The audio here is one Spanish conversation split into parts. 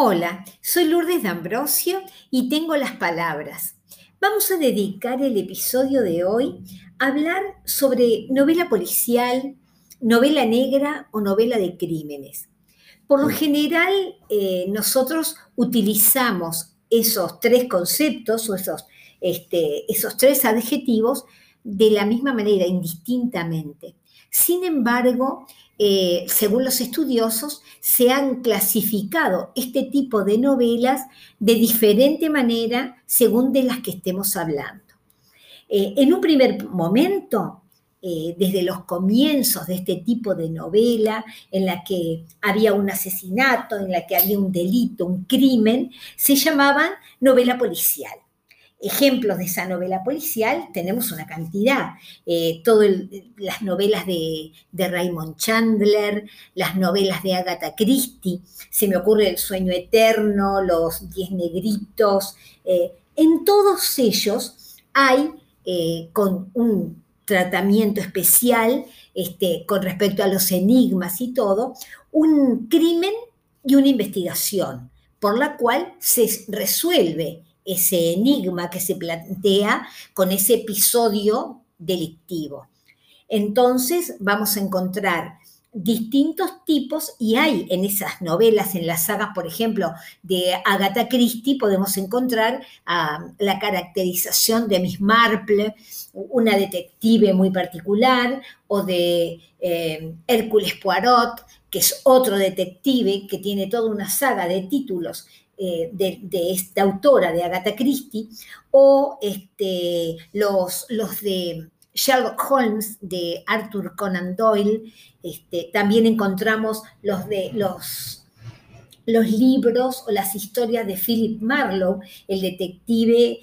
Hola, soy Lourdes D'Ambrosio y tengo las palabras. Vamos a dedicar el episodio de hoy a hablar sobre novela policial, novela negra o novela de crímenes. Por lo general, eh, nosotros utilizamos esos tres conceptos o esos, este, esos tres adjetivos de la misma manera, indistintamente. Sin embargo, eh, según los estudiosos, se han clasificado este tipo de novelas de diferente manera según de las que estemos hablando. Eh, en un primer momento, eh, desde los comienzos de este tipo de novela, en la que había un asesinato, en la que había un delito, un crimen, se llamaban novela policial ejemplos de esa novela policial tenemos una cantidad. Eh, todas las novelas de, Raymond Chandler, las novelas de Agatha Christie, se me ocurre El sueño eterno, Los diez negritos. Eh, en todos ellos hay, eh, con un tratamiento especial este, con respecto a los enigmas y todo, un crimen y una investigación por la cual se resuelve ese enigma que se plantea con ese episodio delictivo. Entonces vamos a encontrar distintos tipos y hay en esas novelas, en las sagas, por ejemplo, de Agatha Christie, podemos encontrar la caracterización de Miss Marple, una detective muy particular, o de eh, Hércules Poirot, que es otro detective que tiene toda una saga de títulos eh, de, esta autora, de Agatha Christie, o este, los, los de Sherlock Holmes, de Arthur Conan Doyle. Este, también encontramos los de los, los libros o las historias de Philip Marlowe, el detective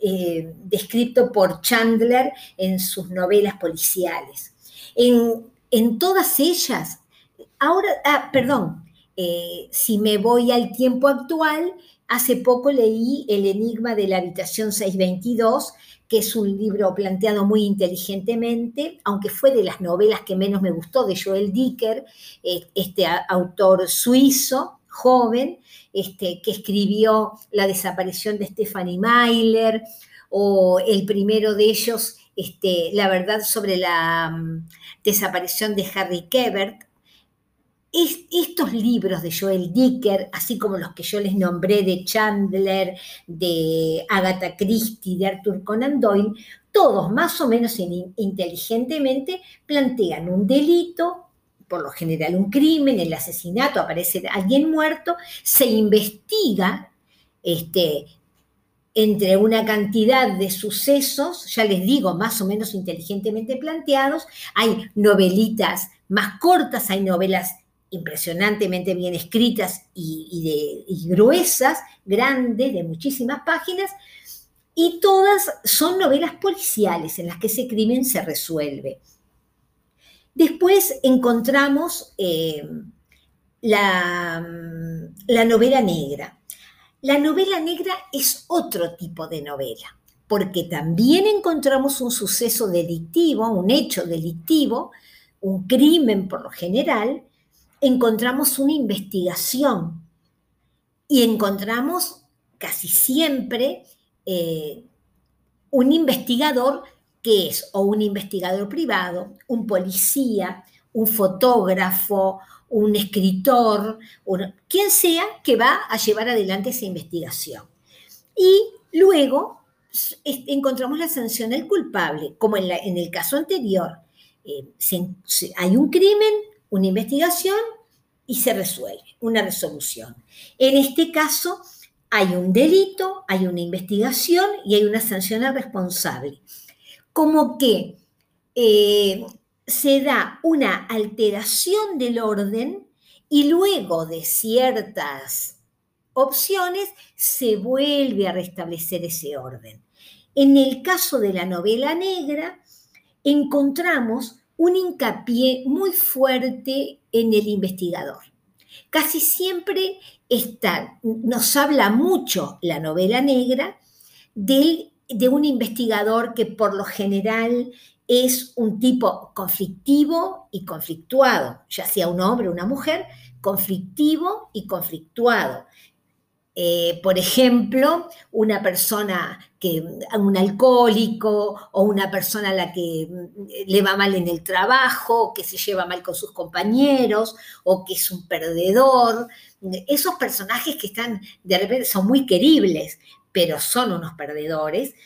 eh, descrito por Chandler en sus novelas policiales. En, en todas ellas, ahora, ah, perdón, eh, si me voy al tiempo actual, hace poco leí El Enigma de la Habitación 622, que es un libro planteado muy inteligentemente, aunque fue de las novelas que menos me gustó, de Joel Dicker, eh, este autor suizo, joven, este, que escribió La desaparición de Stephanie Myler, o el primero de ellos, este, La verdad sobre la mm, desaparición de Harry Kebert, estos libros de Joel Dicker, así como los que yo les nombré de Chandler, de Agatha Christie, de Arthur Conan Doyle, todos más o menos inteligentemente plantean un delito, por lo general un crimen, el asesinato, aparece alguien muerto, se investiga este, entre una cantidad de sucesos, ya les digo, más o menos inteligentemente planteados, hay novelitas más cortas, hay novelas impresionantemente bien escritas y, gruesas, grandes, de muchísimas páginas, y todas son novelas policiales en las que ese crimen se resuelve. Después encontramos eh, la, la novela negra. La novela negra es otro tipo de novela, porque también encontramos un suceso delictivo, un hecho delictivo, un crimen por lo general, encontramos una investigación y encontramos casi siempre eh, un investigador que es o un investigador privado, un policía, un fotógrafo, un escritor, quien sea que va a llevar adelante esa investigación. Y luego encontramos la sanción del culpable, como en, el caso anterior. Eh, hay un crimen, una investigación y se resuelve, una resolución. En este caso, hay un delito, hay una investigación y hay una sanción al responsable. Como que eh, se da una alteración del orden y luego de ciertas opciones se vuelve a restablecer ese orden. En el caso de la novela negra, encontramos un hincapié muy fuerte en el investigador. Casi siempre está, nos habla mucho la novela negra de un investigador que por lo general es un tipo conflictivo y conflictuado, ya sea un hombre o una mujer, conflictivo y conflictuado. Eh, por ejemplo, una persona que, un alcohólico o una persona a la que mm, le va mal en el trabajo, que se lleva mal con sus compañeros o que es un perdedor. Esos personajes que están, de repente, son muy queribles, pero son unos perdedores.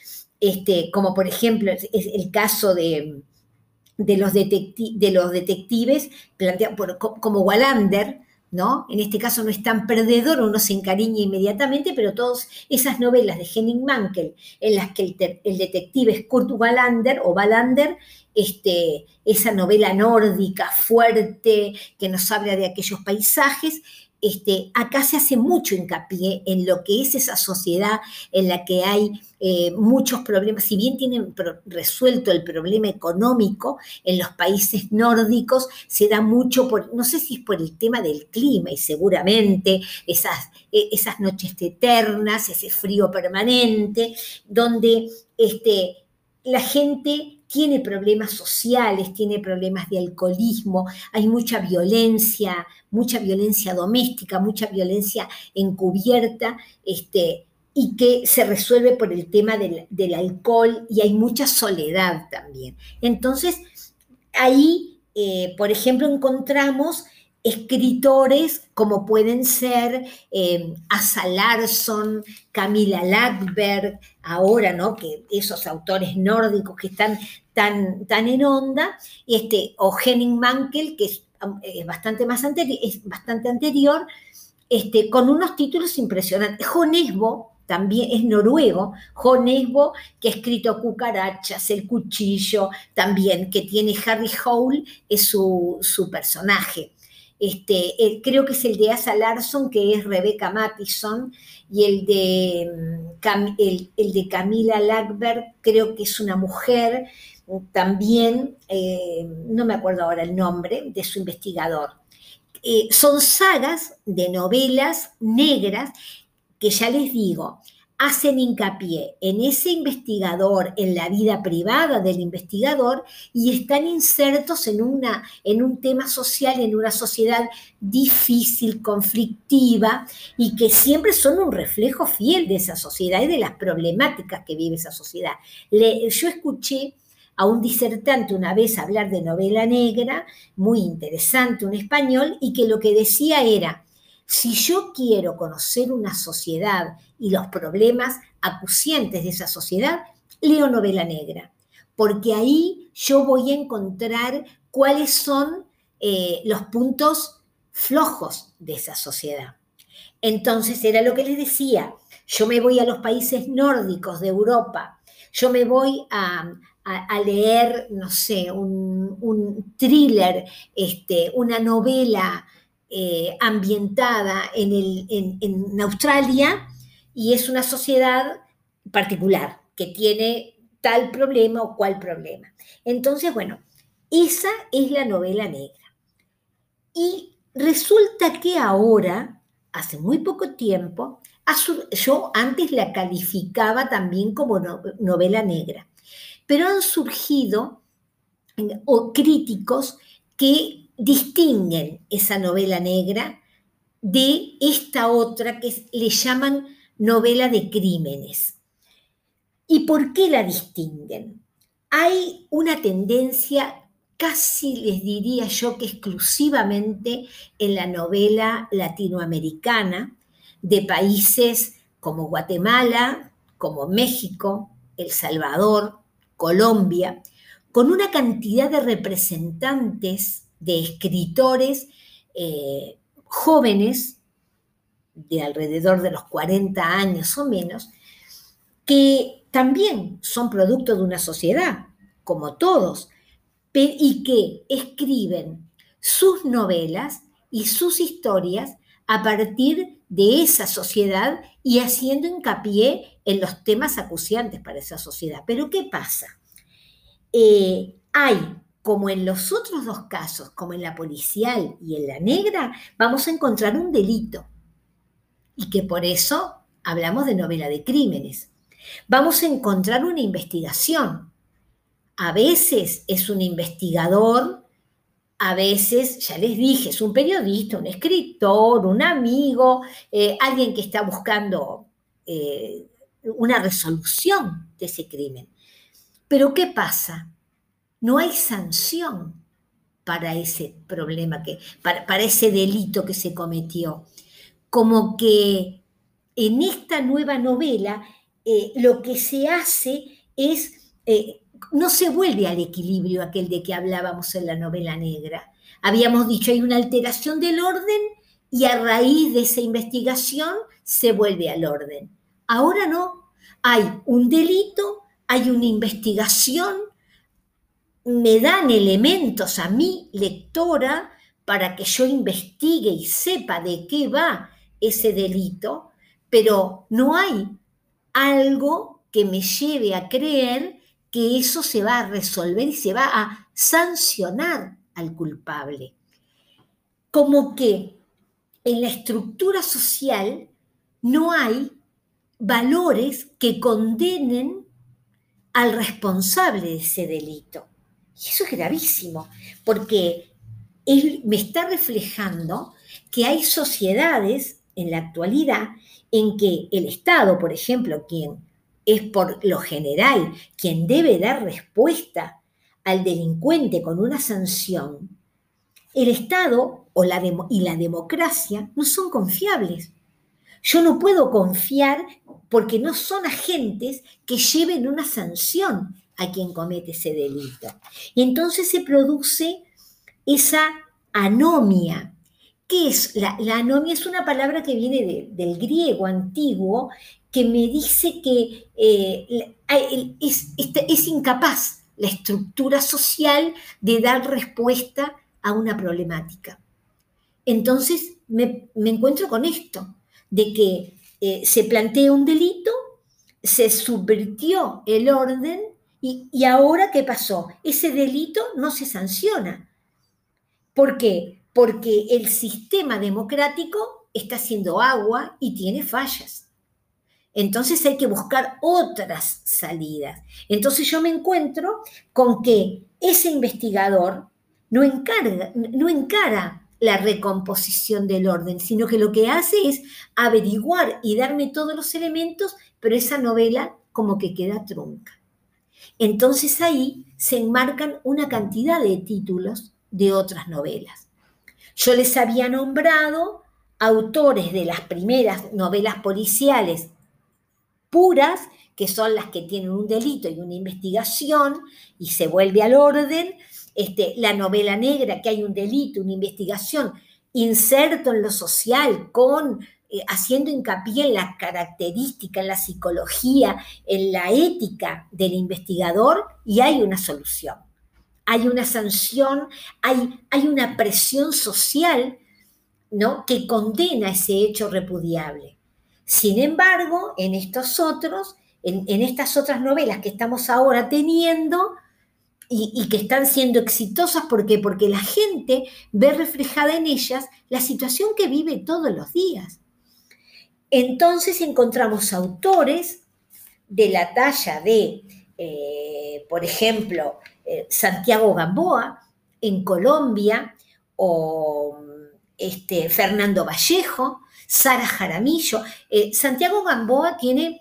Este, como por ejemplo es el caso de, de, los, de los detectives planteados como Wallander, ¿no? En este caso no es tan perdedor, uno se encariña inmediatamente, pero todas esas novelas de Henning Mankell, en las que el, detective es Kurt Wallander o Wallander, este, esa novela nórdica fuerte que nos habla de aquellos paisajes, este, acá se hace mucho hincapié en lo que es esa sociedad en la que hay eh, muchos problemas, si bien tienen resuelto el problema económico en los países nórdicos, se da mucho por, no sé si es por el tema del clima y seguramente esas, e, esas noches eternas, ese frío permanente, donde este, la gente tiene problemas sociales, tiene problemas de alcoholismo, hay mucha violencia, mucha violencia doméstica, mucha violencia encubierta, este, y que se resuelve por el tema del, alcohol y hay mucha soledad también. Entonces, ahí, eh, por ejemplo, encontramos escritores como pueden ser eh, Asa Larsson, Camila Lackberg, ahora, ¿no? Que esos autores nórdicos que están tan, tan en onda, este, o Henning Mankell, que es, bastante más anterior, es bastante anterior, este, con unos títulos impresionantes. Jonesbo, también es noruego, Jonesbo, que ha escrito Cucarachas, El Cuchillo, también, que tiene Harry Hole, es su, su personaje. Este, creo que es el de Asa Larson, que es Rebecca Mattison, y el de, mm, el, de Camila Lackberg, creo que es una mujer también, eh, no me acuerdo ahora el nombre, de su investigador. Eh, son sagas de novelas negras que ya les digo, hacen hincapié en ese investigador, en la vida privada del investigador, y están insertos en, una, en un tema social, en una sociedad difícil, conflictiva, y que siempre son un reflejo fiel de esa sociedad y de las problemáticas que vive esa sociedad. yo escuché a un disertante una vez hablar de novela negra, muy interesante, un español, y que lo que decía era, si yo quiero conocer una sociedad y los problemas acuciantes de esa sociedad, leo novela negra, porque ahí yo voy a encontrar cuáles son eh, los puntos flojos de esa sociedad. Entonces era lo que les decía, yo me voy a los países nórdicos de Europa, yo me voy a, leer, no sé, un, thriller, este, una novela eh, ambientada en, Australia y es una sociedad particular que tiene tal problema o cual problema. Entonces, bueno, esa es la novela negra. Y resulta que ahora, hace muy poco tiempo, yo antes la calificaba también como novela negra, pero han surgido críticos que distinguen esa novela negra de esta otra que le llaman novela de crímenes. ¿Y por qué la distinguen? Hay una tendencia, casi les diría yo que exclusivamente en la novela latinoamericana, de países como Guatemala, como México, El Salvador, Colombia, con una cantidad de representantes de escritores eh, jóvenes, de alrededor de los 40 años o menos, que también son producto de una sociedad, como todos, y que escriben sus novelas y sus historias a partir de esa sociedad y haciendo hincapié en los temas acuciantes para esa sociedad. Pero ¿qué pasa? Eh, hay como en los otros dos casos, como en la policial y en la negra, vamos a encontrar un delito. Y que por eso hablamos de novela de crímenes. Vamos a encontrar una investigación. A veces es un investigador a veces, ya les dije, es un periodista, un escritor, un amigo, eh, alguien que está buscando eh, una resolución de ese crimen. Pero ¿qué pasa? No hay sanción para ese problema, que, para, ese delito que se cometió. Como que en esta nueva novela eh, lo que se hace es, eh, no se vuelve al equilibrio aquel de que hablábamos en la novela negra. Habíamos dicho, hay una alteración del orden y a raíz de esa investigación se vuelve al orden. Ahora no, hay un delito, hay una investigación, me dan elementos a mi lectora para que yo investigue y sepa de qué va ese delito, pero no hay algo que me lleve a creer que eso se va a resolver y se va a sancionar al culpable. Como que en la estructura social no hay valores que condenen al responsable de ese delito. Y eso es gravísimo, porque él me está reflejando que hay sociedades en la actualidad en que el Estado, por ejemplo, quien es por lo general quien debe dar respuesta al delincuente con una sanción, el Estado o la y la democracia no son confiables. Yo no puedo confiar porque no son agentes que lleven una sanción a quien comete ese delito. Y entonces se produce esa anomia. ¿Qué es? La, anomia es una palabra que viene del griego antiguo que me dice que eh, es, es incapaz la estructura social de dar respuesta a una problemática. Entonces me, me encuentro con esto, de que eh, se plantea un delito, se subvirtió el orden y, ahora ¿qué pasó? Ese delito no se sanciona. ¿Por qué? Porque el sistema democrático está haciendo agua y tiene fallas. Entonces hay que buscar otras salidas. Entonces yo me encuentro con que ese investigador no, encarga, no encara la recomposición del orden, sino que lo que hace es averiguar y darme todos los elementos, pero esa novela como que queda trunca. Entonces ahí se enmarcan una cantidad de títulos de otras novelas. Yo les había nombrado autores de las primeras novelas policiales puras, que son las que tienen un delito y una investigación y se vuelve al orden, este, la novela negra, que hay un delito, una investigación, inserto en lo social, con, eh, haciendo hincapié en la característica, en la psicología, en la ética del investigador, y hay una solución. Hay una sanción, hay, hay una presión social ¿no? que condena ese hecho repudiable. Sin embargo, en estos otros, en, en estas otras novelas que estamos ahora teniendo, y, que están siendo exitosas. ¿Por qué? Porque la gente ve reflejada en ellas la situación que vive todos los días. Entonces encontramos autores de la talla de, eh, por ejemplo, eh, Santiago Gamboa en Colombia o este, Fernando Vallejo, Sara Jaramillo. Eh, Santiago Gamboa tiene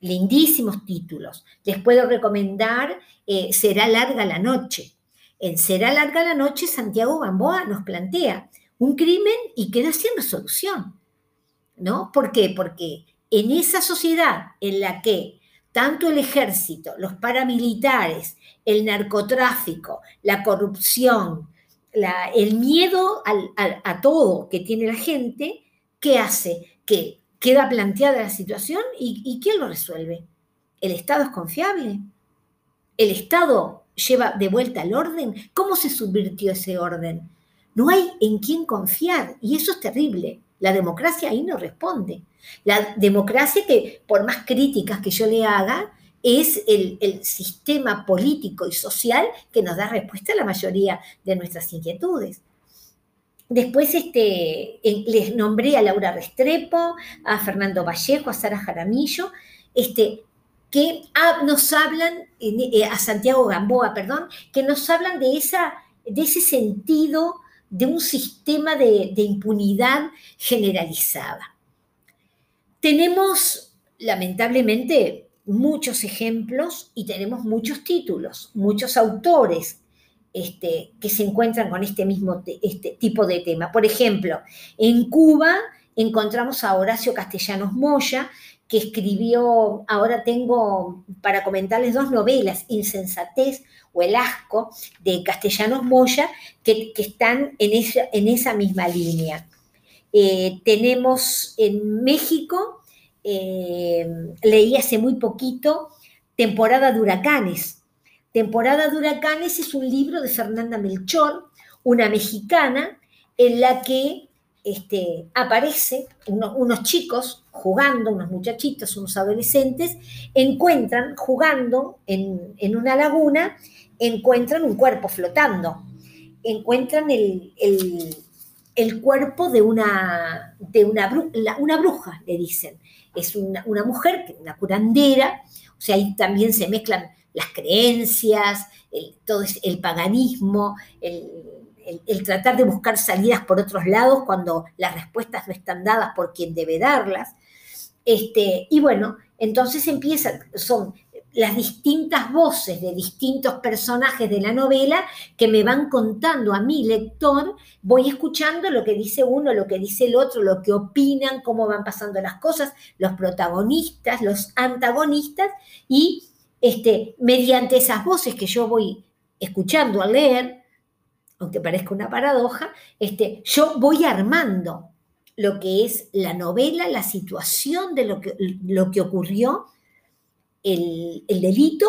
lindísimos títulos. Les puedo recomendar Será larga la noche. En Será larga la noche, Santiago Gamboa nos plantea un crimen y queda sin resolución. ¿No? ¿Por qué? Porque en esa sociedad en la que tanto el ejército, los paramilitares, el narcotráfico, la corrupción, el miedo a todo que tiene la gente, ¿qué hace? Que queda planteada la situación y, y ¿quién lo resuelve? ¿El Estado es confiable? ¿El Estado lleva de vuelta el orden? ¿Cómo se subvirtió ese orden? No hay en quién confiar y eso es terrible. La democracia ahí no responde. La democracia que, por más críticas que yo le haga, es el, sistema político y social que nos da respuesta a la mayoría de nuestras inquietudes. Después este, les nombré a Laura Restrepo, a Fernando Vallejo, a Sara Jaramillo, este, que nos hablan, eh, a Santiago Gamboa, perdón, que nos hablan de esa de ese sentido de un sistema de, impunidad generalizada. Tenemos, lamentablemente, muchos ejemplos y tenemos muchos títulos, muchos autores este, que se encuentran con este mismo este tipo de tema. Por ejemplo, en Cuba encontramos a Horacio Castellanos Moya, que escribió, ahora tengo para comentarles dos novelas, Insensatez o El Asco, de Castellanos Moya, que, están en esa, en esa, misma línea. Eh, tenemos en México, eh, leí hace muy poquito, Temporada de Huracanes. Temporada de Huracanes es un libro de Fernanda Melchor, una mexicana, en la que este, aparece unos chicos jugando, unos muchachitos, unos adolescentes, encuentran, jugando en, una laguna, encuentran un cuerpo flotando, encuentran el, cuerpo de, una, de una, una, bruja, le dicen. Es una, mujer, una curandera, o sea, ahí también se mezclan las creencias, el, todo el paganismo, el, el, tratar de buscar salidas por otros lados cuando las respuestas no están dadas por quien debe darlas. Este, y bueno, entonces empiezan, son las distintas voces de distintos personajes de la novela que me van contando a mi lector, voy escuchando lo que dice uno, lo que dice el otro, lo que opinan, cómo van pasando las cosas, los protagonistas, los antagonistas, y este, mediante esas voces que yo voy escuchando al leer, aunque parezca una paradoja, este, yo voy armando lo que es la novela, la situación de lo que, lo que ocurrió, el, delito,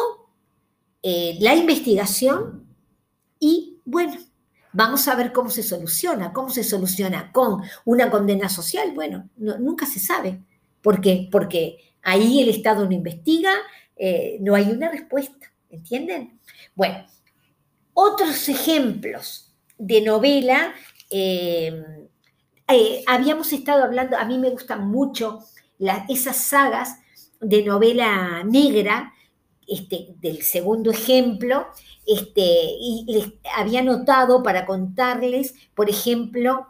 eh, la investigación y, bueno, vamos a ver cómo se soluciona. ¿Cómo se soluciona? ¿Con una condena social? Bueno, nunca se sabe. Porque ahí el Estado no investiga, eh, no hay una respuesta, ¿entienden? Bueno, otros ejemplos de novela, eh, eh, habíamos estado hablando, a mí me gustan mucho esas sagas de novela negra, este, del segundo ejemplo, este, y les había notado para contarles, por ejemplo,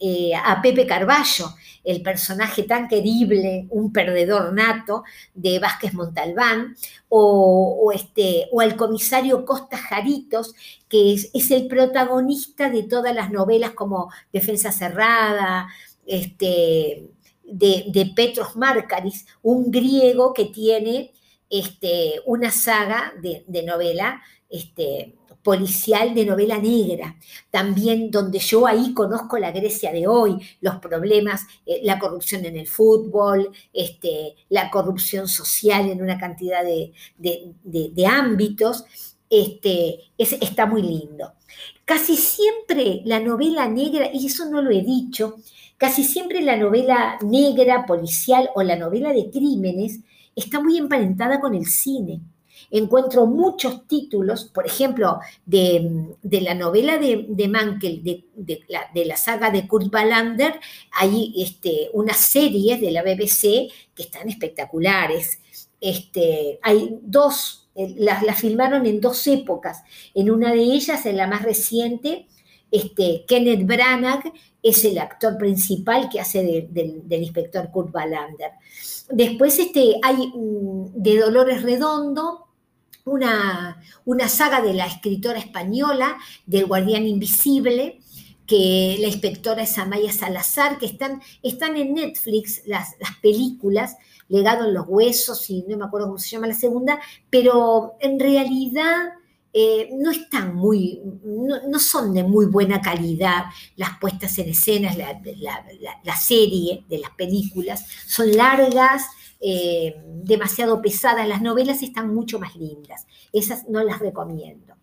eh, a Pepe Carballo, el personaje tan querible, un perdedor nato de Vázquez Montalbán, o, este, o al comisario Costa Jaritos, que es, el protagonista de todas las novelas como Defensa Cerrada, este, de, Petros Márcaris, un griego que tiene este, una saga de, de novela este, policial de novela negra, también donde yo ahí conozco la Grecia de hoy, los problemas, eh, la corrupción en el fútbol, este, la corrupción social en una cantidad de, ámbitos, este, está muy lindo. Casi siempre la novela negra, y eso no lo he dicho, casi siempre la novela negra, policial o la novela de crímenes está muy emparentada con el cine encuentro muchos títulos, por ejemplo, de, la novela de, de Mankel, de, la, saga de Kurt Wallander, hay este, unas series de la BBC que están espectaculares. Este, hay dos, eh, las, filmaron en dos épocas. En una de ellas, en la más reciente, este, Kenneth Branagh es el actor principal que hace del inspector Kurt Wallander. Después este, hay mm, de Dolores Redondo, una, una saga de la escritora española, del guardián invisible, que la inspectora es Amaya Salazar, que están, están en Netflix las, películas, Legado en los Huesos, y no me acuerdo cómo se llama la segunda, pero en realidad eh, no están muy, no, son de muy buena calidad las puestas en escenas, la, la serie de las películas, son largas, eh, demasiado pesadas. Las novelas están mucho más lindas. Esas no las recomiendo.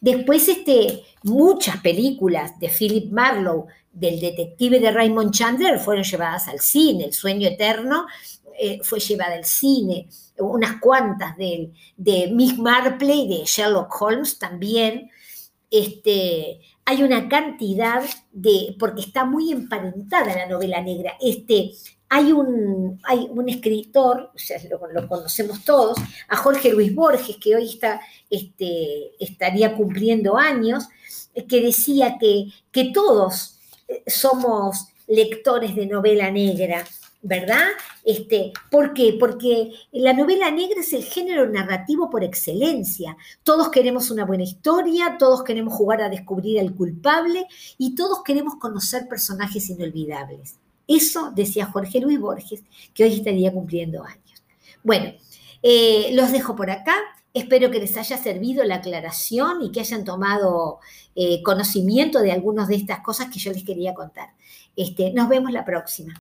Después, este, muchas películas de Philip Marlowe, del detective de Raymond Chandler, fueron llevadas al cine. El sueño eterno eh, fue llevada al cine. Unas cuantas de, de Mick Marpley, de Sherlock Holmes también. Este, hay una cantidad de, porque está muy emparentada la novela negra. Este, hay un, hay un escritor, o sea, lo, conocemos todos, a Jorge Luis Borges, que hoy está, este, estaría cumpliendo años, que decía que, que todos eh, somos lectores de novela negra, ¿verdad? Este, ¿Por qué? Porque la novela negra es el género narrativo por excelencia. Todos queremos una buena historia, todos queremos jugar a descubrir al culpable y todos queremos conocer personajes inolvidables. Eso decía Jorge Luis Borges, que hoy estaría cumpliendo años. Bueno, eh, los dejo por acá. Espero que les haya servido la aclaración y que hayan tomado eh, conocimiento de algunas de estas cosas que yo les quería contar. Este, nos vemos la próxima.